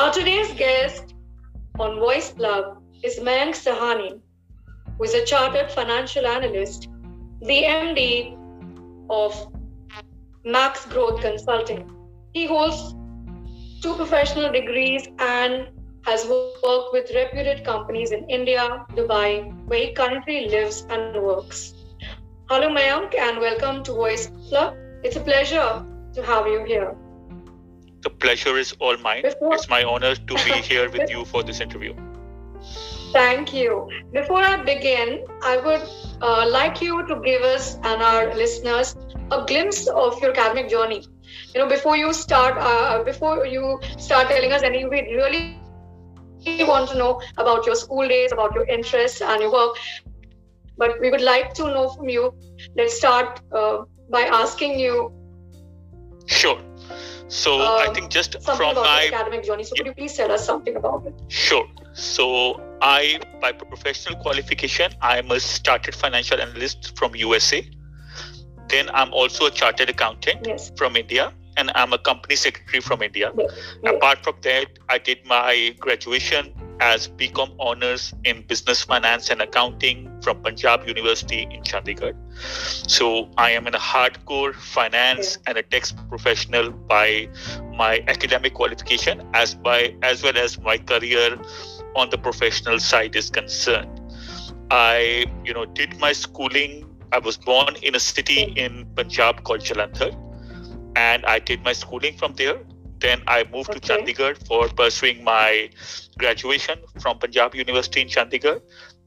Our today's guest on Voice Plug is Mayank Sawhney, who is a chartered financial analyst, the MD of Max Growth Consulting. He holds two professional degrees and has worked with reputed companies in India, Dubai, where he currently lives and works. Hello, Mayank, and welcome to Voice Plug. It's a pleasure to have you here. The pleasure is all mine. Before... It's my honor to be here with you for this interview. Thank you. Before I begin, I would uh, like you to give us and our listeners a glimpse of your academic journey. You know, before you start, uh, before you start telling us anything, we really want to know about your school days, about your interests and your work. But we would like to know from you. Let's start uh, by asking you. Sure. So um, I think just from my academic journey. So yeah. could you please tell us something about it? Sure. So I, by professional qualification, I am a chartered financial analyst from USA. Then I'm also a chartered accountant yes. from India, and I'm a company secretary from India. Apart from that, I did my graduation as BCom honors in business finance and accounting from Punjab University in Chandigarh. So I am in a hardcore finance and a tax professional by my academic qualification as by as well as my career on the professional side is concerned. I, you know, did my schooling. I was born in a city in Punjab called Jalandhar, and I did my schooling from there. Then I moved okay. to Chandigarh for pursuing my graduation from Punjab University in Chandigarh.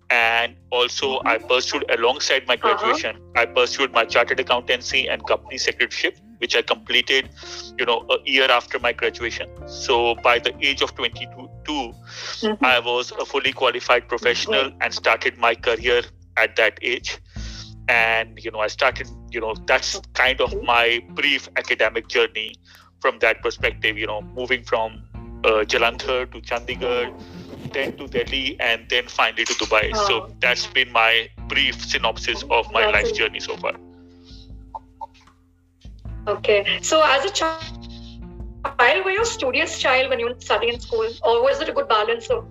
And also, mm-hmm. I pursued alongside my uh-huh. graduation, uh-huh. I pursued my chartered accountancy and company secretaryship, which I completed, you know, a year after my graduation. So by the age of 22, mm-hmm. I was a fully qualified professional and started my career at that age and you know i started you know that's kind of my brief academic journey from that perspective, you know, moving from uh, Jalandhar to Chandigarh, then to Delhi, and then finally to Dubai. Oh. So that's been my brief synopsis of my life journey so far. Okay. So as a child, were you a studious child when you were studying in school, or was it a good balance of,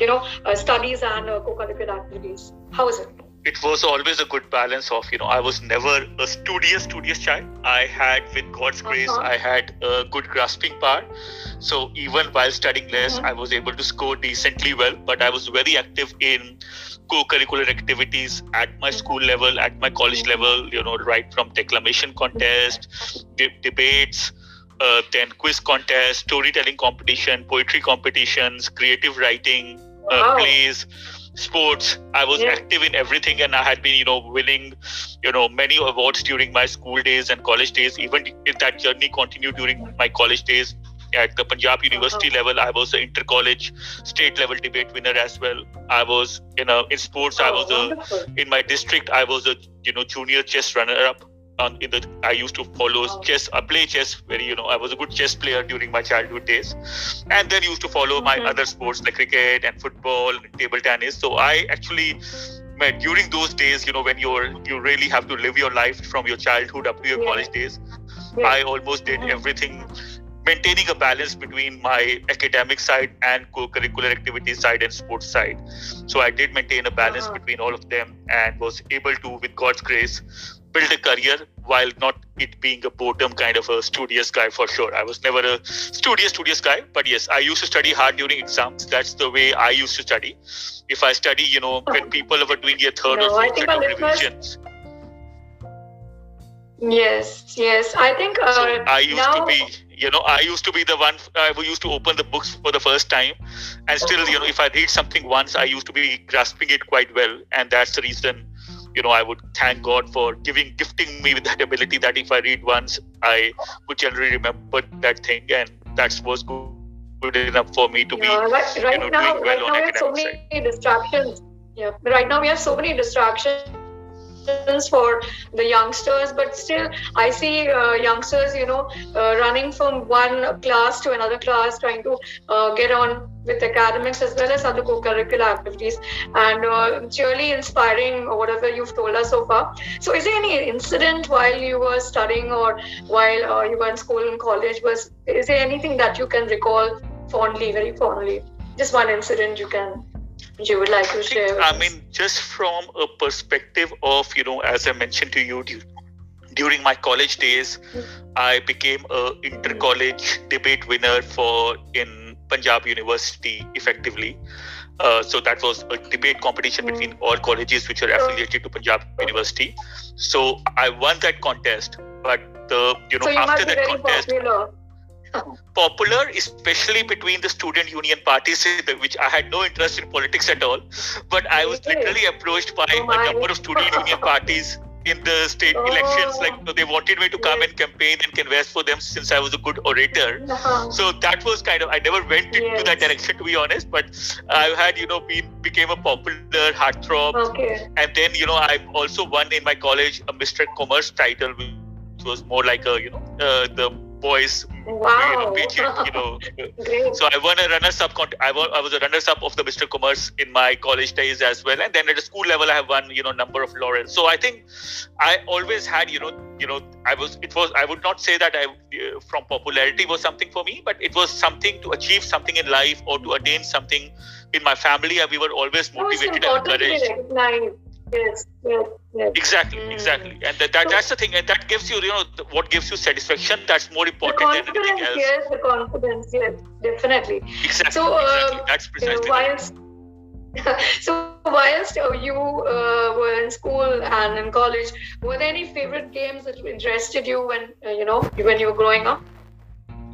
you know, uh, studies and uh, co-curricular activities? How was it? It was always a good balance of you know i was never a studious studious child i had with god's grace uh-huh. i had a good grasping power so even while studying less uh-huh. i was able to score decently well but i was very active in co-curricular activities at my school level at my college level you know right from declamation contest de- debates uh, then quiz contest storytelling competition poetry competitions creative writing uh, wow. plays sports i was yeah. active in everything and i had been you know winning you know many awards during my school days and college days. Even if that journey continued during my college days. At the punjab university uh-huh. level i was an inter-college state level debate winner as well. I was you know in sports oh, i was a in my district i was a you know junior chess runner up on in the I used to follow oh. chess, I play chess very, you know, I was a good chess player during my childhood days. And then used to follow my other sports like cricket and football and table tennis. So I actually met during those days, you know, when you're you really have to live your life from your childhood up to your yeah. college days. Yeah. I almost did mm-hmm. everything maintaining a balance between my academic side and co-curricular activity side and sports side so i did maintain a balance uh-huh. between all of them and was able to with god's grace build a career while not it being a boredom kind of a studious guy for sure. I was never a studious, studious guy, but yes, I used to study hard during exams. That's the way I used to study. If I study, you know, when people were doing their third no, or fourth set of revisions. Yes, yes. I think uh, so I used now... to be, you know, I used to be the one uh, who used to open the books for the first time, and still, you know, if I read something once, I used to be grasping it quite well, and that's the reason you know, I would thank God for giving, gifting me with that ability that if I read once, I would generally remember that thing, and that was good, good enough for me to yeah, be, right, right you know, now, doing well right on now we have so many side. distractions. Yeah, right now we have so many distractions for the youngsters but still i see uh, youngsters you know uh, running from one class to another class trying to uh, get on with academics as well as other co-curricular activities and uh, really inspiring whatever you've told us so far so is there any incident while you were studying or while uh, you were in school and college was is there anything that you can recall fondly, very fondly? Just one incident you can you would like to share? I mean, just from a perspective of, you know, as I mentioned to you during my college days, I became a inter-college debate winner for in Punjab University, effectively. Uh, so that was a debate competition mm. between all colleges which are affiliated to Punjab University. So I won that contest, but the you know so you after that contest. Popular popular, especially between the student union parties, which I had no interest in politics at all. But I was literally approached by oh a number of student union parties in the state oh. elections. Like they wanted me to come and campaign and canvass for them since I was a good orator. Uh-huh. So that was kind of I never went into yes. that direction to be honest. But I had you know been became a popular heartthrob, okay. and then you know I also won in my college a Mr. Commerce title, which was more like a you know uh, the boys wow. you know, you know. so I won a runners-up. I, won, I was a runner-up of the Mr. Commerce in my college days as well, and then at the school level, I have won you know number of laurels. So I think I always had you know you know I was it was I would not say that I uh, from popularity was something for me, but it was something to achieve something in life or to attain something in my family. We were always motivated and encouraged. Yes, yes, yes. Exactly, mm. exactly, and that, that so, that's the thing, and that gives you, you know, what gives you satisfaction. That's more important than anything else. Yes, the confidence. Yes, definitely. Exactly. So, exactly. Um, that's precisely. Uh, whilst, so whilst uh, you uh, were in school and in college, were there any favorite games that interested you when uh, you know when you were growing up?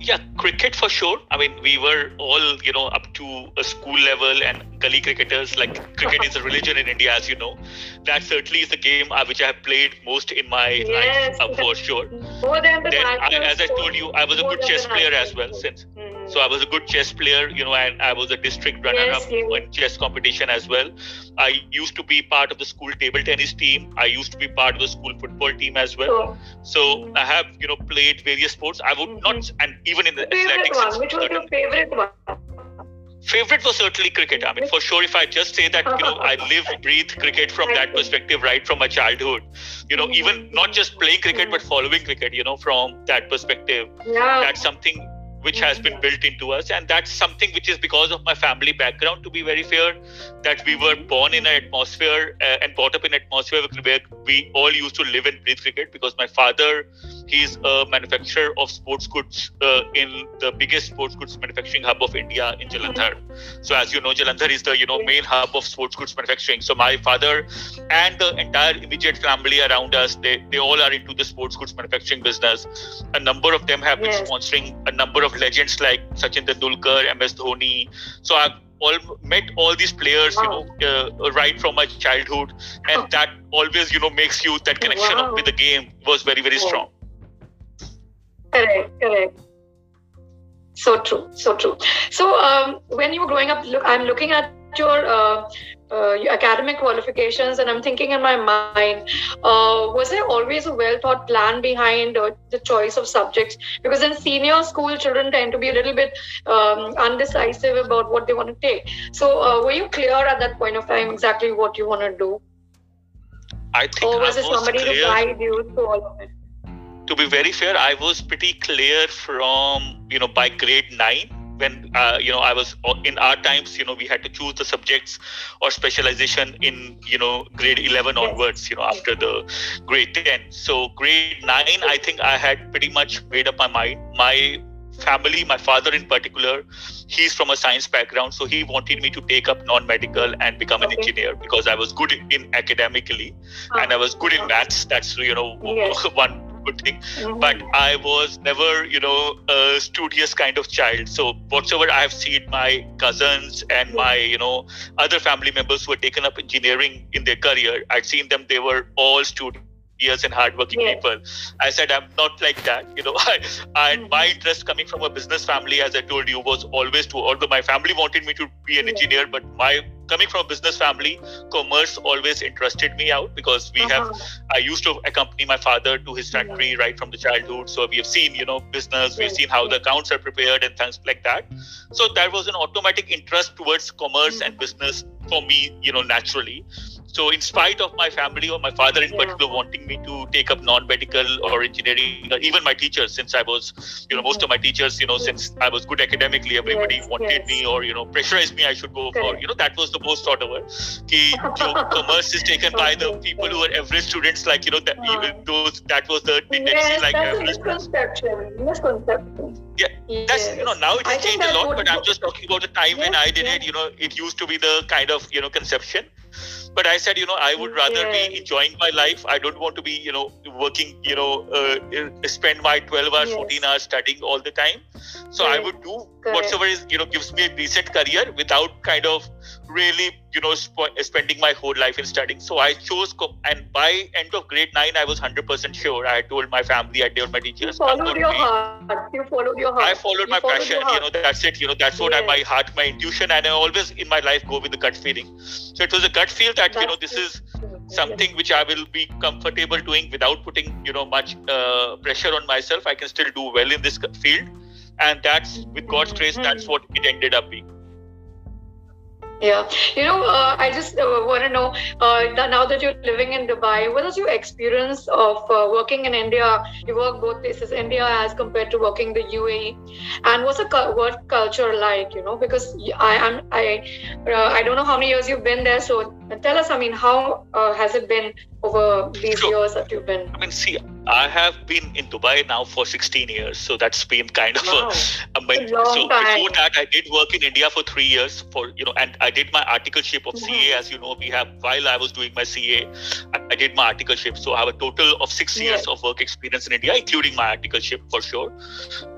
Yeah, cricket for sure. I mean, we were all, you know, up to a school level and gully cricketers. Like, cricket is a religion in India, as you know. That certainly is the game uh, which I have played most in my yes, life, uh, for sure. More than the then, I, as I told you, I was a good chess player as well. Since mm-hmm. So, I was a good chess player, you know, and I was a district runner-up yes, in chess competition as well. I used to be part of the school table tennis team. I used to be part of the school football team as well. Oh. So mm-hmm. I have, you know, played various sports. I would mm-hmm. not, and even in the favorite athletics, one. Which was your favorite one? Favorite was certainly cricket. I mean, for sure, if I just say that, you know, I live, breathe cricket from that perspective right from my childhood. You know, even not just playing cricket, but following cricket, you know, from that perspective. Yeah. That's something which has been built into us. And that's something which is because of my family background to be very fair that we were born in an atmosphere uh, and brought up in an atmosphere where we all used to live and breathe cricket because my father he's a manufacturer of sports goods uh, in the biggest sports goods manufacturing hub of india in jalandhar. So as you know jalandhar is the you know main hub of sports goods manufacturing. So my father and the entire immediate family around us they, they all are into the sports goods manufacturing business. A number of them have been yes. sponsoring a number of legends like Sachin Tendulkar, MS Dhoni. So I've all met all these players, wow. you know, uh, right from my childhood, and oh. that always, you know, makes you that connection wow. with the game was very, very strong. Correct, correct. So true, so true. So um, when you were growing up, look, I'm looking at your uh, uh, academic qualifications and i'm thinking in my mind uh, was there always a well thought plan behind uh, the choice of subjects? Because in senior school children tend to be a little bit um, undecisive about what they want to take. So uh, were you clear at that point of time exactly what you want to do? I think or was I it somebody clear. to guide you through all of it? To be very fair i was pretty clear from you know by grade 9 when uh, you know I was uh, in our times, you know, we had to choose the subjects or specialization in you know grade 11 onwards, you know, after the grade 10. So grade 9, I think I had pretty much made up my mind. My family, my father in particular, he's from a science background, so he wanted me to take up non-medical and become an engineer because I was good in academically and I was good in maths. That's you know yes. one good thing. Mm-hmm. But I was never, you know, a studious kind of child. So whatsoever I have seen my cousins and my, you know, other family members who had taken up engineering in their career, I'd seen them, they were all students years and hardworking yeah. people. I said I'm not like that. You know, I, and mm-hmm. my interest coming from a business family, as I told you, was always to. Although my family wanted me to be an yeah. engineer, but my coming from a business family, commerce always interested me out because we uh-huh. have. I used to accompany my father to his factory yeah. right from the childhood, so we have seen you know business. We've seen how the accounts are prepared and things like that. So there was an automatic interest towards commerce mm-hmm. and business for me, you know, naturally So, in spite of my family or my father in yeah. particular wanting me to take up non-medical or engineering, even my teachers, since I was, you know, most of my teachers, you know, since I was good academically, everybody yes, wanted yes. me or you know pressurized me I should go Correct. for, you know, that was the most thought over. Ki, commerce is taken by the people who are average students, like you know, that uh, even those that was the tendency, yes, like average. Misconception. Misconception. Yeah, that's you know now it has changed a lot, but I'm just talking about the time when I did it. You know, it used to be the kind of you know conception but i said you know i would rather be enjoying my life. I don't want to be you know working you know uh, spend my 12 hours yes. 14 hours studying all the time. So yes. i would do Correct. whatsoever is you know gives me a decent career without kind of really you know sp- spending my whole life in studying. So i chose co- and by end of grade 9 i was 100% sure. I told my family i told my teachers you followed your heart. You followed your heart. I followed you my followed passion you know that's it. You know that's what yes. I, my heart my intuition and i always in my life go with the gut feeling. So it was a gut feel that that's you know this is something which i will be comfortable doing without putting you know much uh, pressure on myself. I can still do well in this field. And that's with god's grace that's mm-hmm. what it ended up being. Yeah, you know, uh, I just uh, want to know uh, now that you're living in Dubai, what is your experience of uh, working in India? You work both places, India as compared to working the UAE, and what's the work culture like? You know, because I am I uh, I don't know how many years you've been there, so tell us. I mean, how uh, has it been over these years that you've been? I mean, see, I have been in Dubai now for 16 years, so that's been kind of wow. a, a so time. before that, I did work in India for three years for you know, and I did my articleship of mm-hmm. CA. As you know, we have while I was doing my CA, I did my articleship, so I have a total of six years of work experience in India, including my articleship for sure.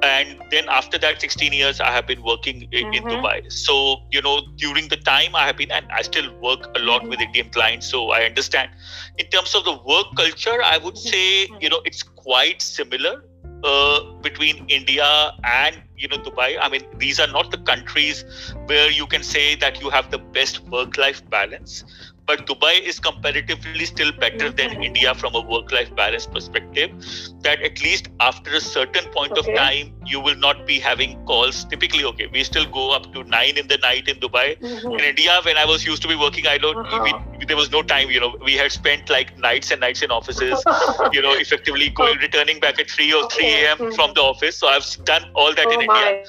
And then after that, 16 years, I have been working in, mm-hmm. in Dubai. So you know, during the time I have been, and I still work a lot mm-hmm. with Indian clients, so I understand. In terms of the work culture, I would say you know know it's quite similar uh, between India and you know Dubai. I mean, these are not the countries where you can say that you have the best work-life balance but Dubai is comparatively still better than. India from a work life balance perspective. That at least after a certain point okay. of time, you will not be having calls. Typically, okay, we still go up to nine in the night in Dubai. Mm-hmm. In India, when I was used to be working, I don't, uh-huh. we, there was no time, you know, we had spent like nights and nights in offices, you know, effectively going, returning back at 3 or 3 a.m. Mm-hmm. from the office. So I've done all that oh in my. India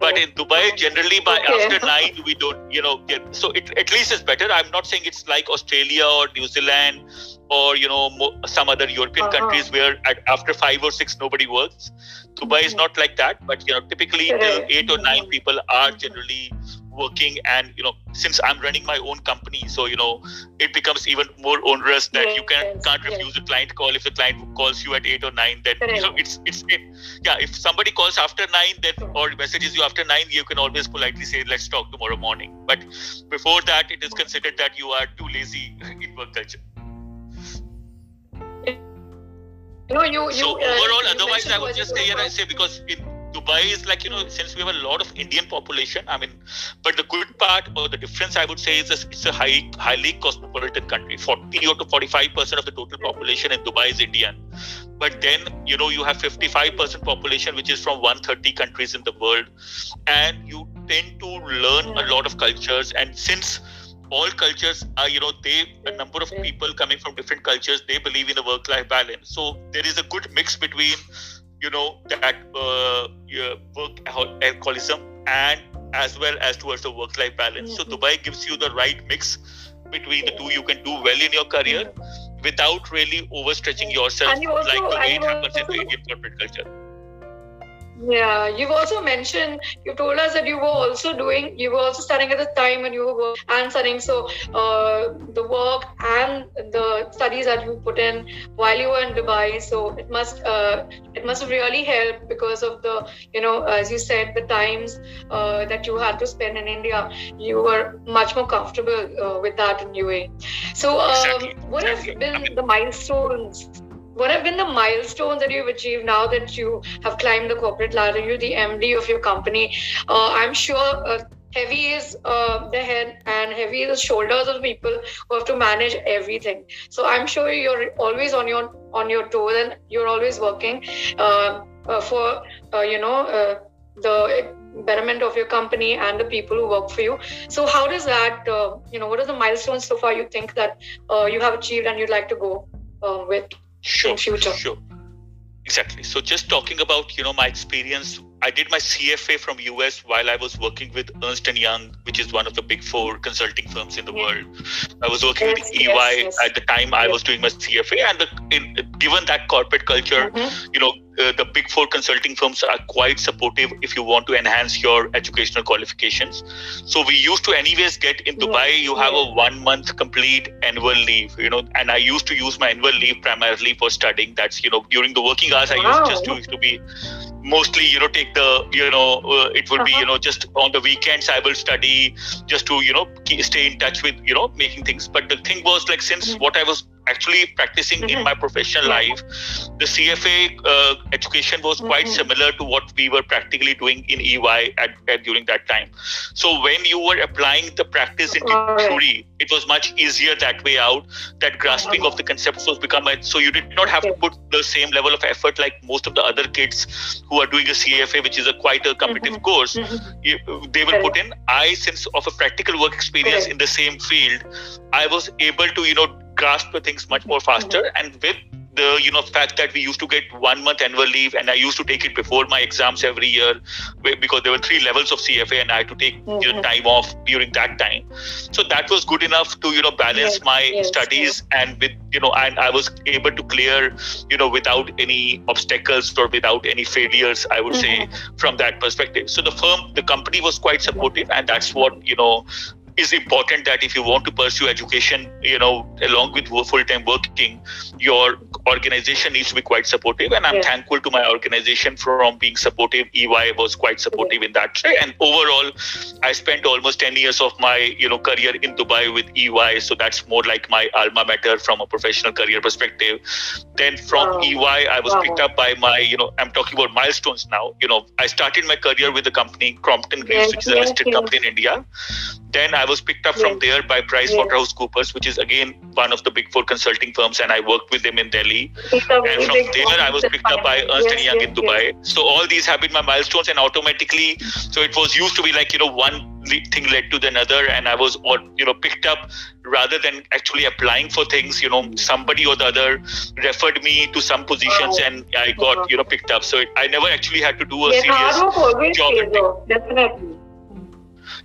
but in Dubai, generally by okay. after nine, we don't, you know, get, so it at least is better. I'm not saying it's like Australia or New Zealand or you know mo- some other European uh-huh. countries where at, after five or six nobody works. Dubai mm-hmm. is not like that, but you know, typically eight or nine people are generally working and you know since i'm running my own company so you know it becomes even more onerous that yes, you can can't refuse yes. a client call. If the client calls you at 8 or 9 then you know it's it's it, yeah if somebody calls after 9 then or messages you after 9 you can always politely say let's talk tomorrow morning. But before that it is considered that you are too lazy in work culture. No, you, you, so uh, overall, otherwise, I would just say, yeah, I say because in Dubai is like, you know, since we have a lot of Indian population, I mean, but the good part or the difference I would say is it's a high, highly cosmopolitan country. 40 or to 45% of the total population in Dubai is Indian. But then, you know, you have 55% population, which is from 130 countries in the world. And you tend to learn a lot of cultures. And since all cultures are, you know, they, a number of people coming from different cultures, they believe in a work life balance. So there is a good mix between you know that uh, work alcoholism and as well as towards the work life balance. So dubai gives you the right mix between the two. You can do well in your career without really overstretching yourself you also, like the way it happens in the indian corporate culture yeah, you've also mentioned, you told us that you were also doing, you were also studying at the time when you were and studying. So uh, the work and the studies that you put in while you were in Dubai, so it must uh, it must have really helped because of the, you know, as you said, the times uh, that you had to spend in India, you were much more comfortable uh, with that in UAE. So um, exactly. what have been the milestones? What have been the milestones that you've achieved now that you have climbed the corporate ladder? You're the MD of your company. Uh, I'm sure uh, heavy is uh, the head and heavy is the shoulders of people who have to manage everything. So I'm sure you're always on your on your toes and you're always working uh, uh, for uh, you know the betterment of your company and the people who work for you. So, how does that, you know, what are the milestones so far you think that you have achieved and you'd like to go with sure, future? Sure. Exactly. So, just talking about you know my experience I did my CFA from US while I was working with Ernst and Young, which is one of the big four consulting firms in the yeah. world. I was working yes, with EY yes, yes. at the time I was doing my CFA, and the, in, given that corporate culture, mm-hmm. you know, uh, the big four consulting firms are quite supportive if you want to enhance your educational qualifications. So we used to, anyways, get in Dubai. You have a one month complete annual leave, you know, and I used to use my annual leave primarily for studying. That's you know during the working hours I wow. used just to, to be mostly you know take the you know uh, it would uh-huh. be you know just on the weekends i will study just to you know stay in touch with you know making things but the thing was like since what i was actually practicing mm-hmm. in my professional life the cfa uh, education was quite mm-hmm. similar to what we were practically doing in ey at, at during that time so when you were applying the practice into right. theory it was much easier that way out that grasping of the concepts was become a, so you did not have to put the same level of effort like most of the other kids who are doing a cfa which is a quite a competitive mm-hmm. course mm-hmm. you, they will put in i since of a practical work experience in the same field i was able to you know grasp the things much more faster mm-hmm. and with the you know fact that we used to get one month annual leave and i used to take it before my exams every year because there were three levels of cfa and i had to take mm-hmm. you know, time off during that time so that was good enough to you know balance yes, my yes, studies yes. and with you know and i was able to clear you know without any obstacles or without any failures i would mm-hmm. say from that perspective so the firm the company was quite supportive and that's what you know is important that if you want to pursue education, you know, along with full-time working, your organization needs to be quite supportive. And I'm thankful to my organization from being supportive. EY was quite supportive in that. And overall, I spent almost 10 years of my, you know, career in Dubai with EY. So that's more like my alma mater from a professional career perspective. Then from wow. EY, I was wow. picked up by my, you know, I'm talking about milestones now. You know, I started my career with the company Crompton Greaves, which is a listed company in India. Then I was picked up from there by PricewaterhouseCoopers, yes. which is again one of the big four consulting firms, and I worked with them in Delhi. And from there, I was picked up by Ernst yes, Young in Dubai. So all these have been my milestones, and automatically, so it was used to be like you know one thing led to the another, and I was you know picked up rather than actually applying for things. You know, somebody or the other referred me to some positions, wow. and I got you know picked up. So it, I never actually had to do a serious job. Definitely.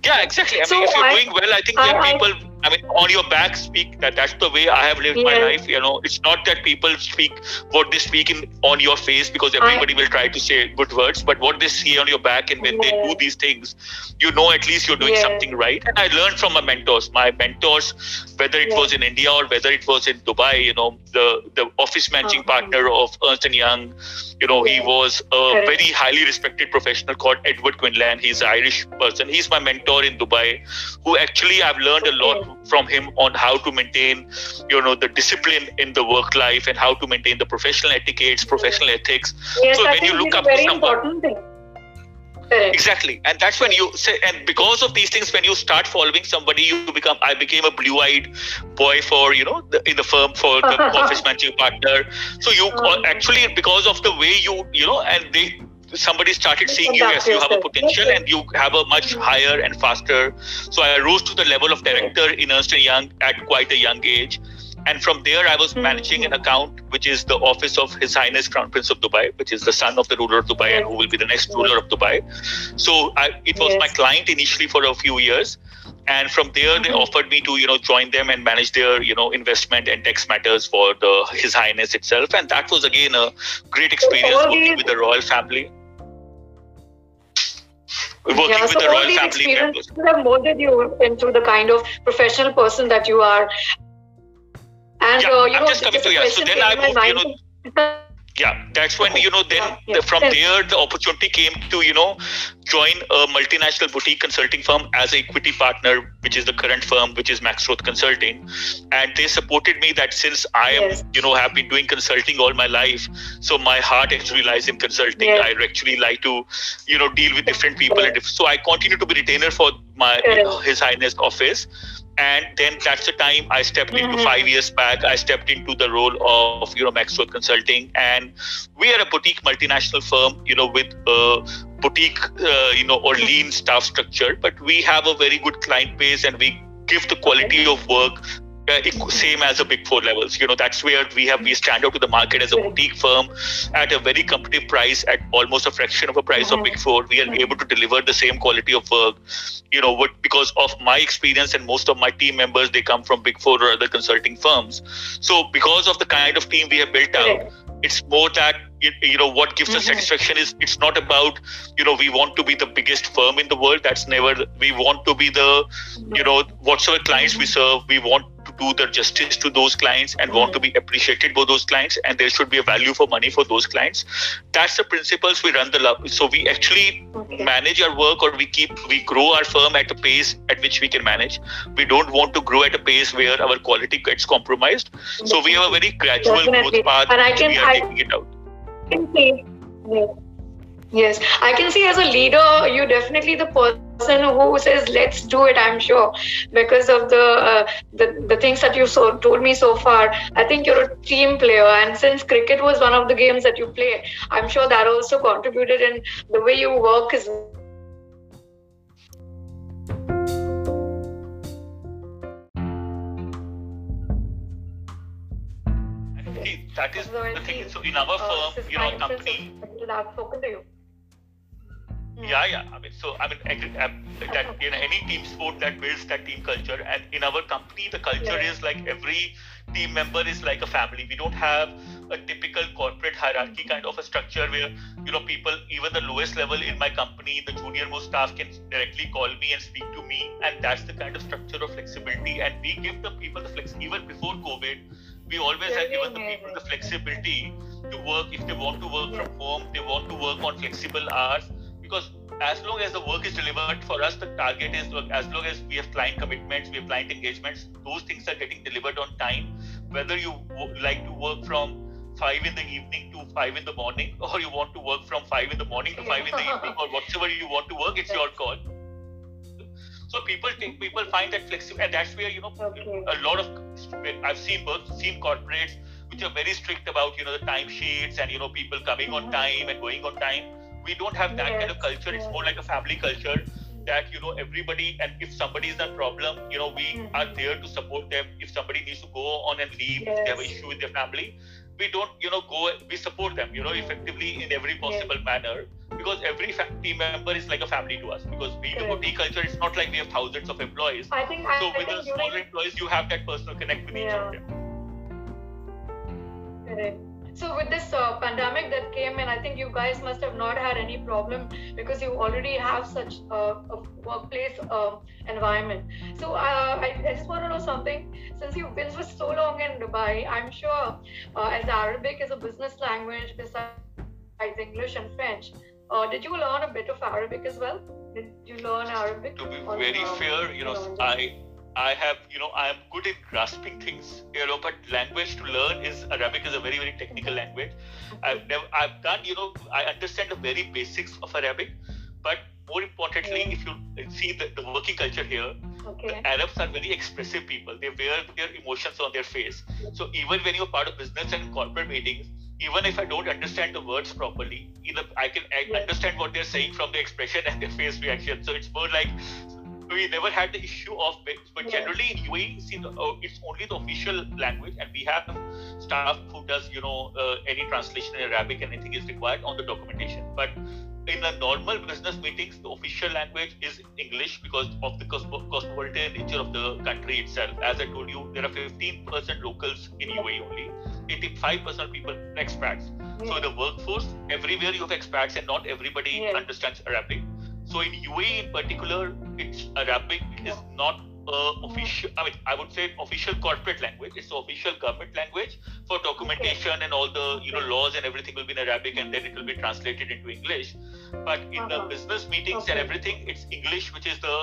Yeah, exactly. I so mean, if you're I, doing well, I think there are people I mean, on your back speak that that's the way I have lived my life. You know, it's not that people speak what they speak in on your face because everybody I, will try to say good words, but what they see on your back and when they do these things, you know at least you're doing something right. And I learned from my mentors. My mentors, whether it was in India or whether it was in Dubai, you know, the the office managing uh-huh. partner of Ernst and Young, you know, he was a very highly respected professional called Edward Quinlan. He's an Irish person. He's my mentor in Dubai, who actually I've learned a lot from him on how to maintain you know the discipline in the work life and how to maintain the professional etiquettes professional ethics. Yes, so I when you look up to someone Exactly, and that's when you say, and because of these things, when you start following somebody, you become. I became a blue-eyed boy for you know the, in the firm for the office managing partner. So you uh, actually because of the way you you know, and they somebody started seeing you as you have a potential and you have a much higher and faster. So I rose to the level of director in Ernst and Young at quite a young age. And from there, I was managing an account which is the office of His Highness Crown Prince of Dubai, which is the son of the ruler of Dubai and who will be the next ruler of Dubai. So I, it was yes. my client initially for a few years. And from there, they mm-hmm. offered me to, you know, join them and manage their, you know, investment and tax matters for the His Highness itself. And that was again a great experience working with the royal family working yeah, so with the royal family members. have molded you into the kind of professional person that you are. And yeah, uh, you I'm know, just coming to you. So then I moved, you know, yeah that's when you know then yeah, yeah. from there the opportunity came to you know join a multinational boutique consulting firm as a equity partner which is the current firm which is max growth consulting and they supported me that since i am yes. you know have been doing consulting all my life so my heart actually lies in consulting yes. i actually like to you know deal with different people yes. and so i continue to be retainer for my his highness office and then that's the time i stepped mm-hmm. into five years back. I stepped into the role of you know Max Growth consulting. And we are a boutique multinational firm you know with a boutique, uh, you know, or lean staff structure, but we have a very good client base and we give the quality of work same as the big four levels. You know that's where we have we stand out to the market as a boutique firm at a very competitive price at almost a fraction of a price of big four. We are able to deliver the same quality of work you know what because of my experience and most of my team members they come from big four or other consulting firms. So because of the kind of team we have built out it's more that you know what gives mm-hmm. us satisfaction is it's not about you know we want to be the biggest firm in the world. That's never we want to be the you know whatsoever clients we serve we want do the justice to those clients and want to be appreciated by those clients and there should be a value for money for those clients. That's the principles we run the love so we actually manage our work or we keep we grow our firm at a pace at which we can manage. We don't want to grow at a pace where our quality gets compromised. So we have a very gradual Definitely. growth path and I can, we are I, taking it out. can see. Yes, I can see as a leader, you definitely the person who says let's do it. I'm sure because of the uh, the, the things that you so, told me so far. I think you're a team player, and since cricket was one of the games that you play, I'm sure that also contributed in the way you work is that is the thing. So in our uh, firm, you know, company. I've spoken to you. Yeah, hmm. yeah. I mean, so I mean, um, that in any team sport that builds that team culture, and in our company, the culture yeah. is like every team member is like a family. We don't have a typical corporate hierarchy mm-hmm. kind of a structure where you know people, even the lowest level in my company, the junior most staff can directly call me and speak to me, and that's the kind of structure of flexibility. And we give the people the flex. Even before COVID, we always have given the people the flexibility to work if they want to work from home they want to work on flexible hours because as long as the work is delivered for us the target is as long as we have client commitments we have client engagements those things are getting delivered on time whether you like to work from 5 in the evening to 5 in the morning or you want to work from 5 in the morning to 5 in the evening or whatever you want to work it's your call so people think people find that flexible, and that's where you know okay. a lot of I've seen both seen corporates which are very strict about you know the time sheets and you know people coming on mm-hmm. time and going on time. We don't have that yes. kind of culture. It's more like a family culture that you know everybody and if somebody is a problem you know we mm-hmm. are there to support them if somebody needs to go on and leave yes. if they have an issue with their family we don't you know go we support them you know effectively in every possible manner because every team member is like a family to us because being a boutique culture it's not like we have thousands of employees I think so I, with the smaller employees you have that personal connect with yeah. each of them Correct. So with this uh, pandemic that came in, I think you guys must have not had any problem because you already have such a workplace uh, environment. So uh, I, I, just want to know something. Since you've been for so long in Dubai, I'm sure uh, as Arabic is a business language besides English and French, uh, did you learn a bit of Arabic as well? Did you learn Arabic? To be very fair, you know, I I have, you know, I am good in grasping things, you know, but language to learn is Arabic is a very, very technical language. I've never, I've done, you know, I understand the very basics of Arabic, but more importantly, if you see the, the working culture here, okay. the Arabs are very expressive people. They wear their emotions on their face. So even when you're part of business and corporate meetings, even if I don't understand the words properly, either I can I understand what they're saying from the expression and their face reaction. So it's more like we never had the issue of but generally in UAE, see, uh, it's only the official language, and we have staff who does, you know, uh, any translation in Arabic, anything is required on the documentation. But in the normal business meetings, the official language is English because of the cosmopolitan nature of the country itself. As I told you, there are 15% locals in UAE only, 85% people expats. So the workforce, everywhere you have expats, and not everybody understands Arabic. So in UAE in particular, it's Arabic is not official. I mean, I would say official corporate language. It's the official government language for documentation and all the you know laws and everything will be in Arabic, and then it will be translated into English. But in uh-huh. the business meetings okay. and everything, it's English, which is the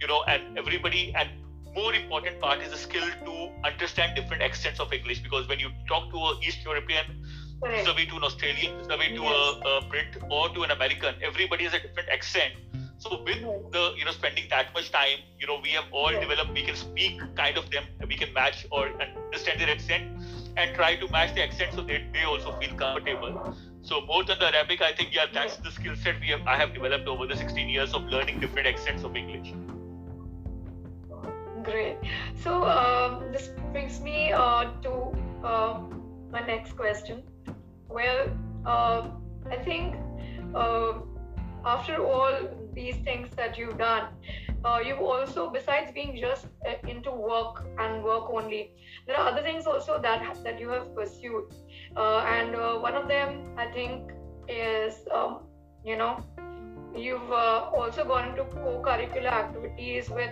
you know, and everybody and more important part is the skill to understand different accents of English because when you talk to a East European vis-a-vis to an Australian, vis-a-vis to a, a Brit or to an American, everybody has a different accent. So with the you know spending that much time, you know we have all developed. We can speak kind of them. We can match or understand their accent and try to match the accent so that they also feel comfortable. So more than the Arabic, I think yeah, that's the skill set we have. I have developed over the 16 years of learning different accents of English. Great. So um, this brings me uh, to uh, my next question. Well, uh, I think uh, after all these things that you've done, uh, you've also, besides being just uh, into work and work only, there are other things also that that you have pursued, and one of them I think is um, you know you've also gone into co-curricular activities with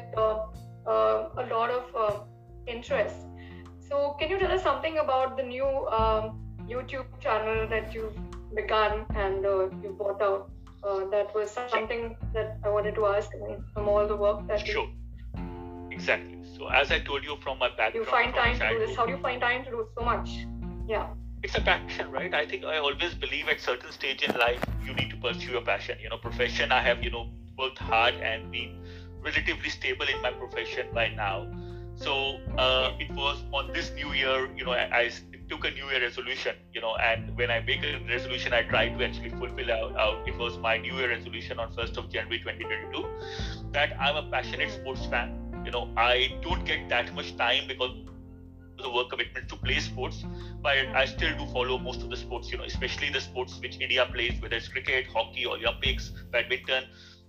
uh, a lot of uh, interest. So, can you tell us something about the new um, YouTube channel that you've begun and uh, you brought out? That was something that I wanted to ask I mean, from all the work that sure. you exactly. So as i told you from my background you find time to do this. How do you find time to do so much? Yeah. It's a passion right? I think i always believe at certain stage in life you need to pursue your passion. You know profession i have you know worked hard and been relatively stable in my profession by now. So uh, it was on this new year, you know, I, I, took a new year resolution, you know, and when I make a resolution, I try to actually fulfill out, out. It was my new year resolution on 1st of January 2022 that I'm a passionate sports fan. You know, I don't get that much time because the work commitment to play sports, but I still do follow most of the sports, you know, especially the sports which India plays, whether it's cricket, hockey, or Olympics, badminton.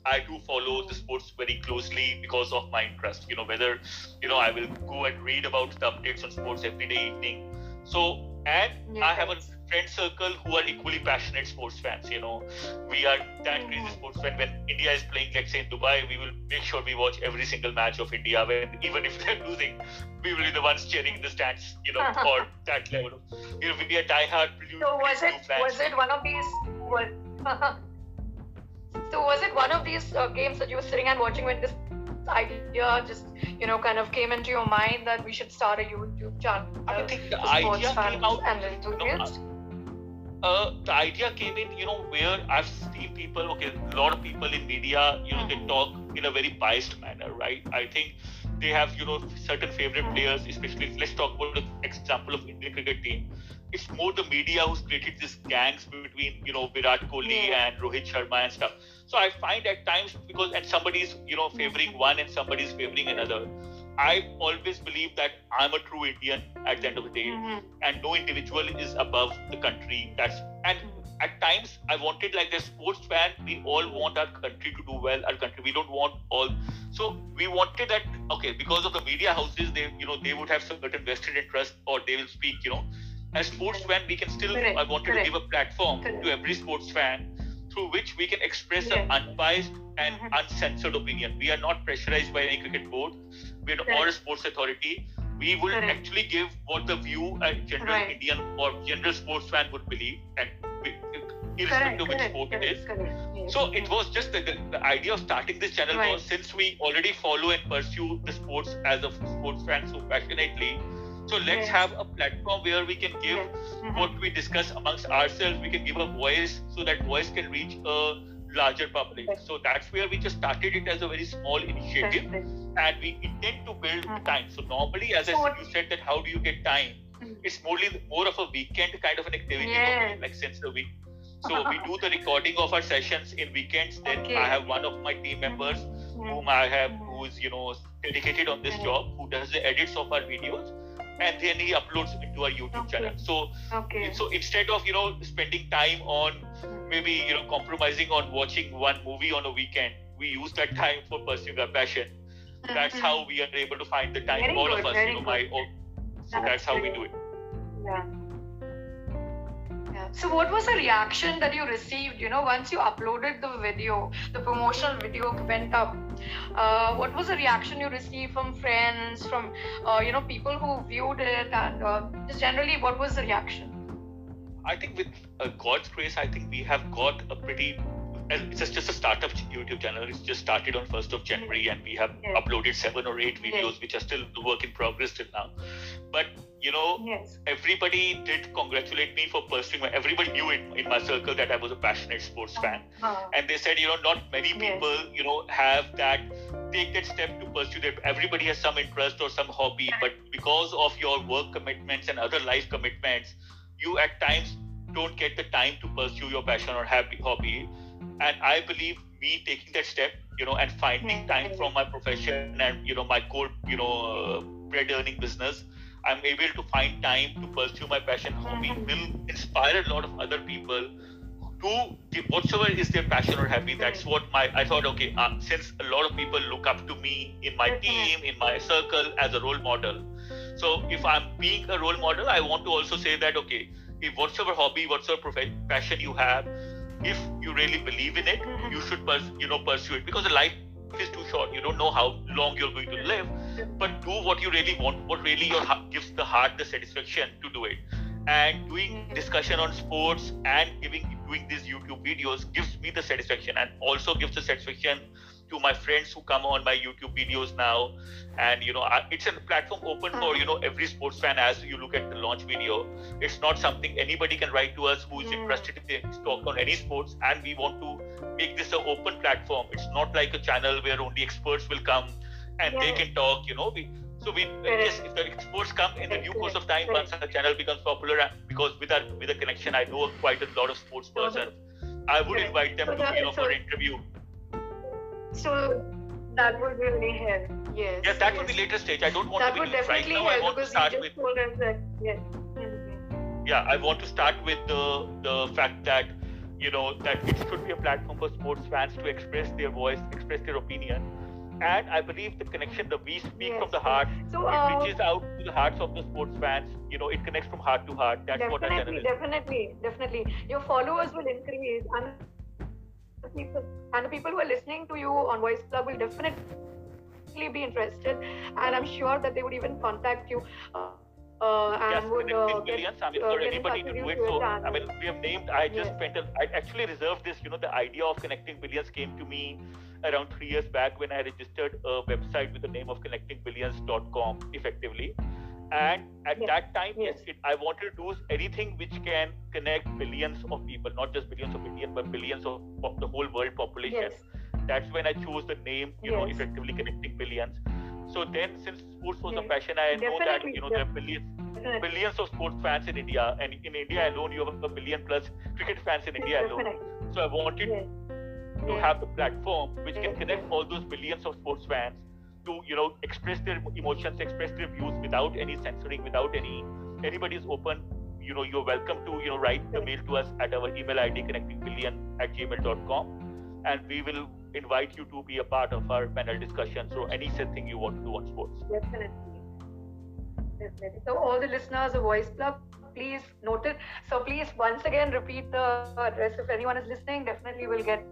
I do follow the sports very closely because of my interest. You know, whether you know I will go and read about the updates on sports every day evening. So and yes. I have a friend circle who are equally passionate sports fans. You know, we are that crazy mm-hmm. sports fan. When India is playing, let's say in Dubai, we will make sure we watch every single match of India. When even if they're losing, we will be the ones cheering in the stands. You know, or that level. You know, we are diehard. So was it was it one of these? Was, so was it one of these uh, games that you were sitting and watching when this idea just you know kind of came into your mind that we should start a YouTube channel? I think the idea came out and enthusiasts. Uh, the idea came in, you know, where I've seen people, okay, a lot of people in media, you know, mm-hmm. they talk in a very biased manner, right? I think they have, you know, certain favorite mm-hmm. players, especially, let's talk about the example of Indian cricket team it's more the media who's created these gangs between you know Virat Kohli yeah. and Rohit Sharma and stuff. So I find at times because at somebody's you know favoring one and somebody's favoring another. I always believe that I'm a true Indian at the end of the day, mm-hmm. and no individual is above the country. That's and at times I wanted like the sports fan. We all want our country to do well. Our country. We don't want all. So we wanted that. Okay, because of the media houses, they you know they would have certain vested interest, or they will speak. You know, as sports fan, we can still, Correct. I wanted Correct. to give a platform Correct. to every sports fan through which we can express yes. an unbiased and mm-hmm. uncensored opinion. We are not pressurized by any cricket board. We are not a sports authority. We will actually give what the view a general right. Indian or general sports fan would believe, and irrespective of which sport it is. Yes. So it was just the, the, the, idea of starting this channel right. was since we already follow and pursue the sports as a sports fan so passionately so let's have a platform where we can give mm-hmm. what we discuss amongst ourselves. We can give a voice so that voice can reach a larger public. So that's where we just started it as a very small initiative, and we intend to build mm-hmm. time. So normally, as I said, you said that how do you get time? Mm-hmm. It's more more of a weekend kind of an activity yes. like since the week. So we do the recording of our sessions in weekends. Then okay. I have one of my team members whom I have who's you know dedicated on this job, who does the edits of our videos and then he uploads into our YouTube okay. channel. So, okay. so instead of you know spending time on maybe you know compromising on watching one movie on a weekend, we use that time for pursuing our passion. Mm-hmm. That's how we are able to find the time. Very all good, of us, you know, my own. So that's, that's how we do it. Yeah. So, what was the reaction that you received? You know, once you uploaded the video, the promotional video went up. Uh, what was the reaction you received from friends, from uh, you know people who viewed it, and uh, just generally, what was the reaction? I think with uh, God's grace, I think we have got a pretty it's just, just a startup YouTube channel. It's just started on 1st of January, and we have yes. uploaded seven or eight videos, yes. which are still the work in progress till now. But you know, yes. everybody did congratulate me for pursuing. My, everybody knew in, in my circle that I was a passionate sports fan, uh-huh. and they said, you know, not many people, you know, have that take that step to pursue that. Everybody has some interest or some hobby, but because of your work commitments and other life commitments, you at times don't get the time to pursue your passion or happy hobby. And I believe me taking that step, you know, and finding time from my profession and you know my core, you know, uh, bread earning business, I'm able to find time to pursue my passion hobby will inspire a lot of other people to give whatsoever is their passion or hobby. That's what my I thought. Okay, uh, since a lot of people look up to me in my team, in my circle as a role model. So if I'm being a role model, I want to also say that okay, if whatsoever hobby, whatsoever prof- passion you have, if you really believe in it, mm-hmm. you should pers- you know pursue it because the life is too short. You don't know how long you're going to live, but do what you really want, what really your gives the heart the satisfaction to do it. And doing discussion on sports and giving doing these YouTube videos gives me the satisfaction and also gives the satisfaction to my friends who come on my YouTube videos now. And you know, it's a platform open for you know every sports fan. As you look at the launch video, it's not something anybody can write to us who is mm. interested in talk on any sports, and we want to make this an open platform. It's not like a channel where only experts will come and yeah. they can talk. You know, we so we yes, if the experts come in the due course of time, once the channel becomes popular, because with our with a connection, I know quite a lot of sports persons. I would invite them to you know for an interview so that would really help. Yes. Yeah, that yes. would be later stage. I don't want that to definitely right now. I want to start just with. That, yes. Yeah, I want to start with the the fact that you know that it should be a platform for sports fans to express their voice, express their opinion. And I believe the connection that we speak yes. from the heart, so, uh, it reaches out to the hearts of the sports fans. You know, it connects from heart to heart. That's what our channel is. Definitely, definitely. Your followers will increase, and people and the people who are listening to you on Voice Plug will definitely be interested, and I'm sure that they would even contact you. Uh, uh, and yes, would uh, get. I mean, uh, for anybody to do it. So, I mean, we have named. I just yes. spent. A, I actually reserved this. You know, the idea of connecting billions came to me around three years back when I registered a website with the name of connectingbillions.com effectively. And at yes. that time, yes, it, I wanted to do anything which can connect billions of people, not just billions of Indian, but billions of, of the whole world population. Yes. That's when I chose the name, you know, effectively connecting billions. So then, since sports was a passion, I know that you know there are billions, billions of sports fans in India, and in India alone, you have a billion plus cricket fans in India alone. So I wanted to have the platform which can connect all those billions of sports fans to you know express their emotions express their views without any censoring without any anybody is open you know you're welcome to you know write the mail to us at our email id connectingbillion at gmail.com and we will invite you to be a part of our panel discussion. So any said thing you want to do on sports. Definitely. Definitely. So all the listeners of voice plug please note it. So please once again repeat the address. If anyone is listening definitely we'll get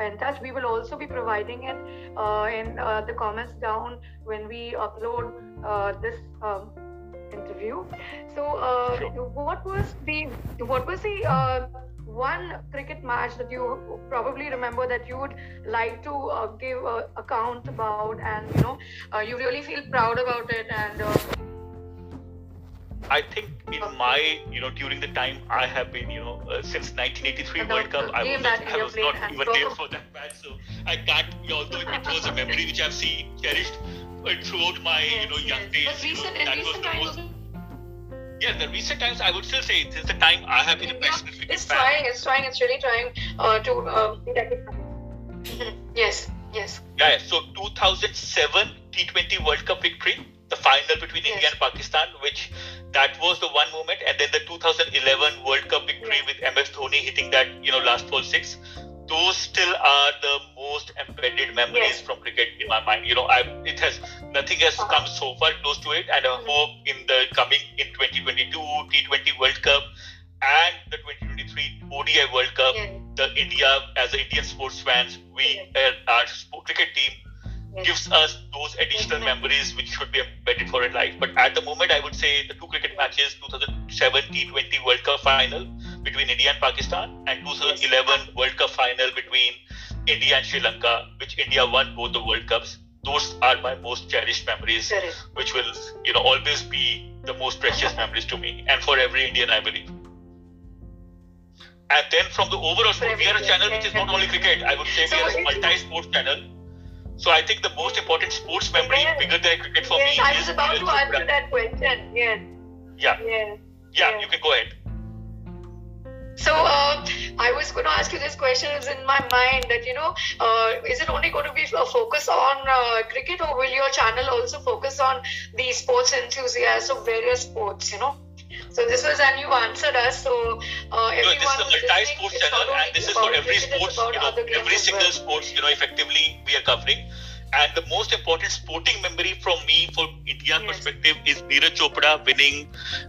in touch. We will also be providing it uh, in uh, the comments down when we upload uh, this um, interview. So, uh, sure. what was the what was the uh, one cricket match that you probably remember that you would like to uh, give account about, and you know you really feel proud about it and I think in my, you know, during the time I have been, you know, uh, since 1983 World Cup, I was, I was not even there for that match. So I can't, although it was a memory which I've seen, cherished uh, throughout my, yes, you know, young yes. days. But recent, you know, that was the most. Yeah, the recent times I would still say since the time I have been a passionate cricket It's fan. trying, it's trying, it's really trying uh, to. Uh, yes, yes. Yeah, so 2007 T20 World Cup victory the final between yes. India and Pakistan, which that was the one moment, and then the 2011 World Cup victory yes. with MS Dhoni hitting that you know last ball six. Those still are the most embedded memories yes. from cricket in my mind. You know, I, it has nothing has uh-huh. come so far close to it, and I mm-hmm. hope in the coming in 2022 T20 World Cup and the 2023 ODI World Cup, the India as an Indian sports fans, we uh, our cricket team gives us those additional memories which should be embedded for a life. But at the moment, I would say the two cricket matches 2007 T20 World Cup final between India and Pakistan, and 2011 World Cup final between India and Sri Lanka, which India won both the World Cups. Those are my most cherished memories, which will, you know, always be the most precious memories to me and for every Indian, I believe. And then from the overall sport, we are a channel which is not only cricket. I would say we are a multi-sport channel so I think the most important sports memory, yes. bigger than cricket for yes, me, I was about to answer that question. Yes. Yeah. Yes. Yeah, you can go ahead. So uh, I was going to ask you this question is in my mind that you know uh, is it only going to be a focus on uh, cricket or will your channel also focus on the sports enthusiasts of various sports? You know. So this was and you answered us. So uh, everyone this is a multi-sport channel, and this is for every sports, you know, every single well. sports, you know, effectively we are covering. And the most important sporting memory from me, for Indian yes. perspective, is Neeraj Chopra winning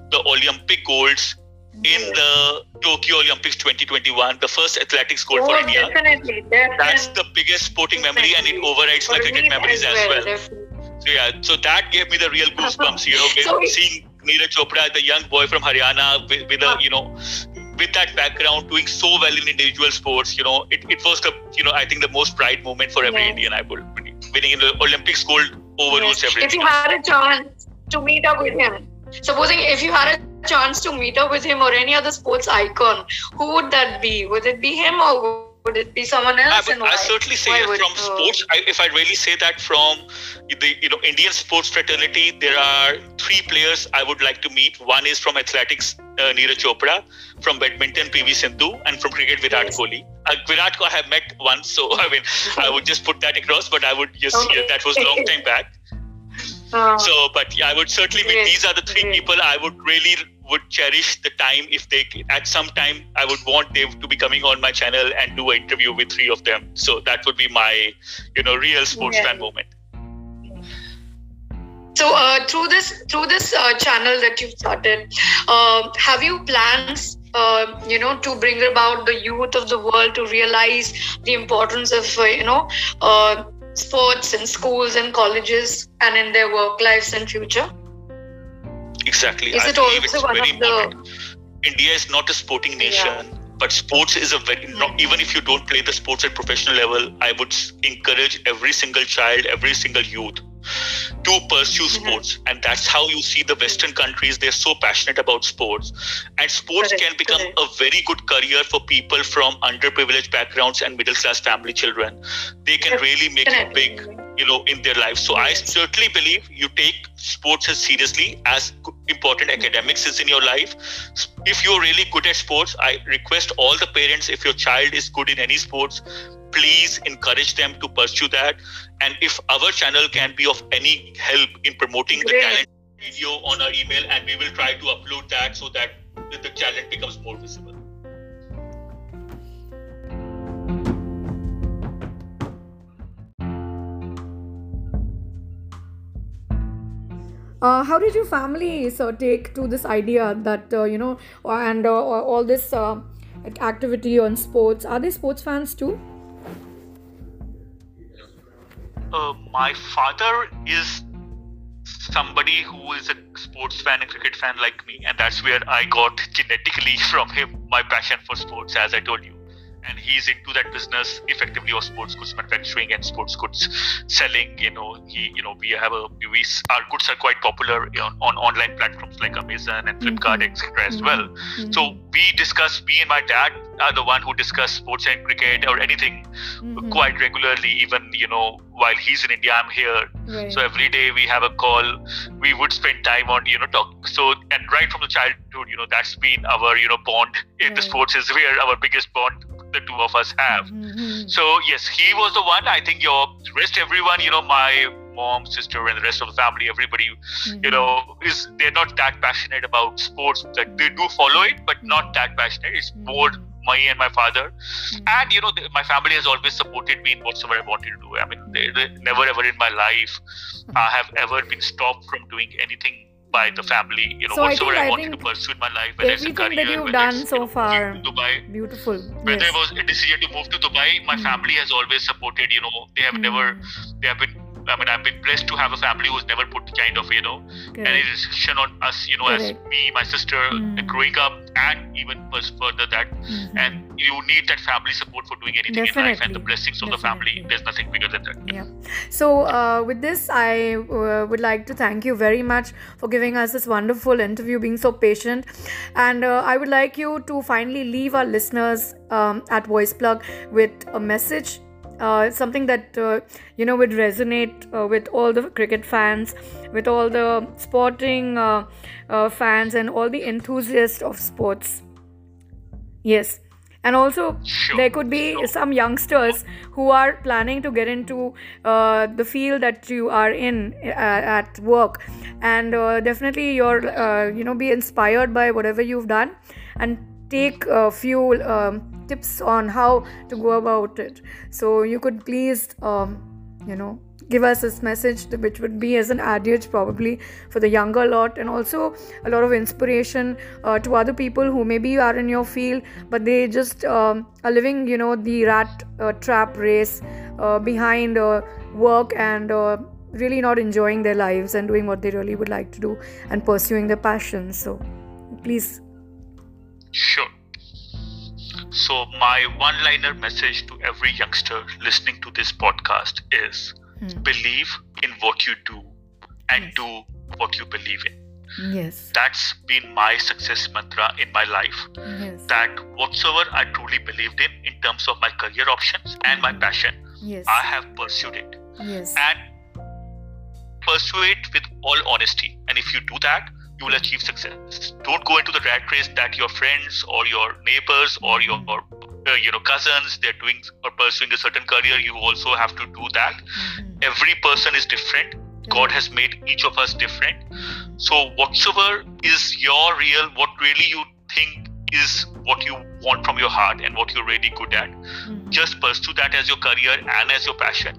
the Olympic golds in the Tokyo Olympics 2021, the first athletics gold oh, for India. Definitely, definitely. That's the biggest sporting memory, and it overrides for my cricket memories as well. As well. So yeah, so that gave me the real goosebumps. You know, so seeing Neeraj Chopra, the young boy from Haryana, with, with a you know, with that background, doing so well in individual sports. You know, it, it was the you know I think the most pride moment for every yeah. Indian. I would winning in the Olympics gold overrules yes. everything. If you had a chance to meet up with him, supposing if you had a chance to meet up with him or any other sports icon, who would that be? Would it be him or would it be someone else? I, would, I certainly say from it, sports. I, if I really say that from the you know Indian sports fraternity, there are three players I would like to meet. One is from athletics, uh, Neeraj Chopra, from badminton, PV Sindhu, and from cricket, Virat yes. Kohli. Uh, Virat I have met once, so I mean I would just put that across. But I would just okay. yeah, that was a long time back. Uh, so, but yeah, I would certainly meet. These are the three people I would really would cherish the time if they at some time I would want them to be coming on my channel and do an interview with three of them. So that would be my you know real sports yeah. fan moment. So uh, through this through this uh, channel that you've started, uh, have you plans uh, you know to bring about the youth of the world to realize the importance of uh, you know uh, sports in schools and colleges and in their work lives and future? Exactly. Is I it also it's one very of important. India is not a sporting nation. Yeah. But sports is a very not, hmm. even if you don't play the sports at professional level, I would encourage every single child, every single youth to pursue mm-hmm. sports. And that's how you see the western countries. They're so passionate about sports. And sports Correct. can become Correct. a very good career for people from underprivileged backgrounds and middle class family children. They can really make it big you know in their lives so i certainly believe you take sports as seriously as important academics is in your life. If you're really good at sports i request all the parents if your child is good in any sports please encourage them to pursue that and if our channel can be of any help in promoting the talent video on our email and we will try to upload that so that the talent becomes more visible Uh, how did your family so take to this idea that uh, you know and uh, all this uh, activity on sports? Are they sports fans too? Uh, my father is somebody who is a sports fan and cricket fan like me, and that's where I got genetically from him my passion for sports, as I told you and he's into that business effectively of sports goods manufacturing and sports goods selling you know he you know we have a we our goods are quite popular on, on online platforms like amazon and flipkart mm-hmm. etc as well mm-hmm. so we discuss me and my dad are the one who discuss sports and cricket or anything mm-hmm. quite regularly even you know while he's in india i'm here right. so every day we have a call we would spend time on you know talk so and right from the childhood you know that's been our you know bond in right. the sports is where our biggest bond the two of us have. Mm-hmm. So yes, he was the one. I think your rest everyone, you know, my mom, sister, and the rest of the family, everybody, mm-hmm. you know, is they're not that passionate about sports. That they do follow it, but not that passionate. It's mm-hmm. more me and my father, mm-hmm. and you know, my family has always supported me in whatsoever I wanted to do. I mean, they, they never ever in my life mm-hmm. I have ever been stopped from doing anything by the family. You know, so whatsoever I, think, I, I wanted to pursue in my life, whether it's a career, that you've done so you know, far, Dubai, beautiful. Whether yes. it was a decision to move to Dubai, my mm. family has always supported. You know, they have mm. never, they have been I mean, I've been blessed to have a family who's never put kind of, you know, Correct. any restriction on us, you know, Correct. as me, my sister, mm. growing up, and even further that. Mm-hmm. And you need that family support for doing anything Definitely. in life, and the blessings of Definitely. the family. There's nothing bigger than that. Yeah. So, uh, with this, I uh, would like to thank you very much for giving us this wonderful interview, being so patient, and uh, I would like you to finally leave our listeners um, at Voice Plug with a message uh, something that uh, you know would resonate uh, with all the cricket fans with all the sporting uh, uh, fans and all the enthusiasts of sports yes and also Sure. there could be Sure. some youngsters who are planning to get into uh, the field that you are in uh, at work and uh, definitely you're uh, you know be inspired by whatever you've done and take a few um, tips on how to go about it. So you could please um, you know give us this message which would be as an adage probably for the younger lot and also a lot of inspiration uh, to other people who maybe are in your field but they just um, are living you know the rat uh, trap race uh, behind uh, work and uh, really not enjoying their lives and doing what they really would like to do and pursuing their passions. So please Sure. So, my one liner message to every youngster listening to this podcast is Hmm. believe in what you do and Yes. do what you believe in. yes That's been my success mantra in my life. yes That whatsoever I truly believed in, in terms of my career options and my passion, yes I have pursued it. yes And pursue it with all honesty. And if you do that, you will achieve success. Don't go into the rat race that your friends or your neighbors or your uh, you know cousins they're doing or pursuing a certain career. You also have to do that. Mhm. Every person is different. God has made each of us different. So whatsoever is your real, what really you think is what you want from your heart and what you're really good at, Mhm. just pursue that as your career and as your passion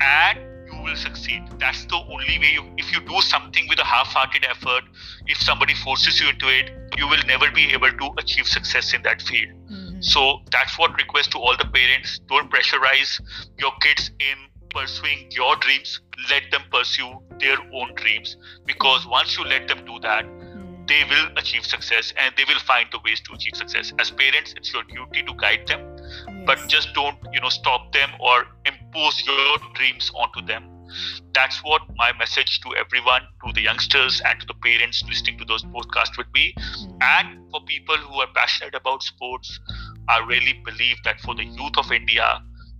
and will succeed. That's the only way. You, if you do something with a half-hearted effort, if somebody forces you into it, you will never be able to achieve success in that field. Mhm. So that's what request to all the parents: don't pressurize your kids in pursuing your dreams. Let them pursue their own dreams because once you let them do that, Mhm. they will achieve success and they will find the ways to achieve success. As parents, it's your duty to guide them but just don't you know stop them or impose your dreams onto them that's what my message to everyone to the youngsters and to the parents listening to those podcasts would be Mhm. and for people who are passionate about sports i really believe that for the youth of india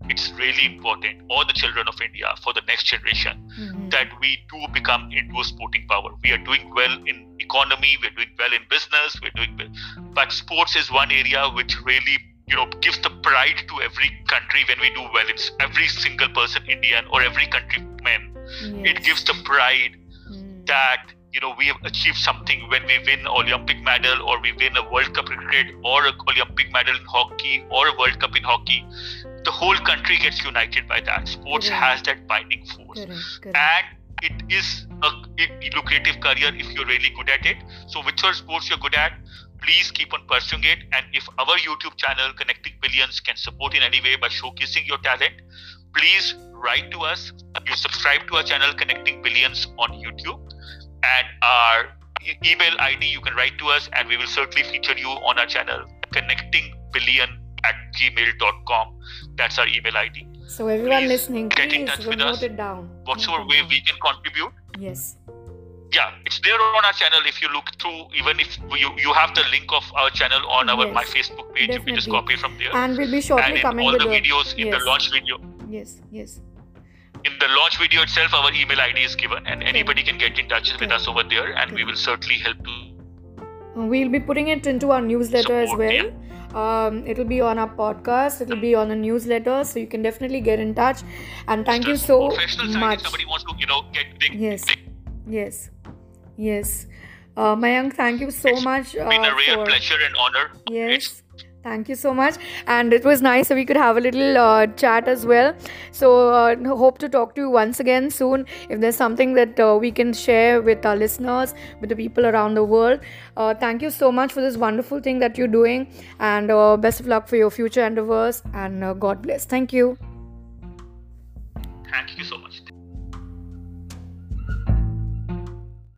it's really important or the children of india for the next generation Mhm. that we do become into a sporting power. We are doing well in economy, we're doing well in business, we're doing well. But sports is one area which really, you know, gives the pride to every country when we do well. It's every single person, Indian or every countryman. It gives the pride Mhm. that you know we have achieved something when we win Olympic medal or we win a World Cup in cricket or an Olympic medal in hockey or a World Cup in hockey. The whole country gets united by that. Sports Correct. has that binding force Correct, correct. and it is a, a lucrative career if you're really good at it. So, whichever sports you're good at, please keep on pursuing it. And if our YouTube channel, Connecting Billions, can support in any way by showcasing your talent, please write to us. You subscribe to our channel, Connecting Billions, on YouTube, and our email ID you can write to us, and we will certainly feature you on our channel, Connecting Billion at gmail.com. That's our email ID. So everyone Please listening, get in touch with us. it down. Whatsoever way we can contribute, Yes. Yeah it's there on our channel if you look through even if you you have the link of our channel on our Yes, my facebook page you can just copy from there And we'll be shortly and in coming all with the videos in the launch video Yes, yes. in the launch video itself our email id is given and anybody can get in touch with us over there and we will certainly help to We'll be putting it into our newsletter as well. Um, it'll be on our podcast. It'll be on a newsletter, so you can definitely get in touch. And thank you so professional much. somebody wants to you know get big, Yes. big Yes, yes. Uh, Mayank, thank you so It's much. Uh, been a real for- pleasure and honor Yes. Thank you so much. And it was nice that we could have a little uh, chat as well. So, uh, hope to talk to you once again soon. If there's something that uh, we can share with our listeners, with the people around the world. Uh, thank you so much for this wonderful thing that you're doing. And uh, best of luck for your future endeavors. And uh, God bless. Thank you. thank you so much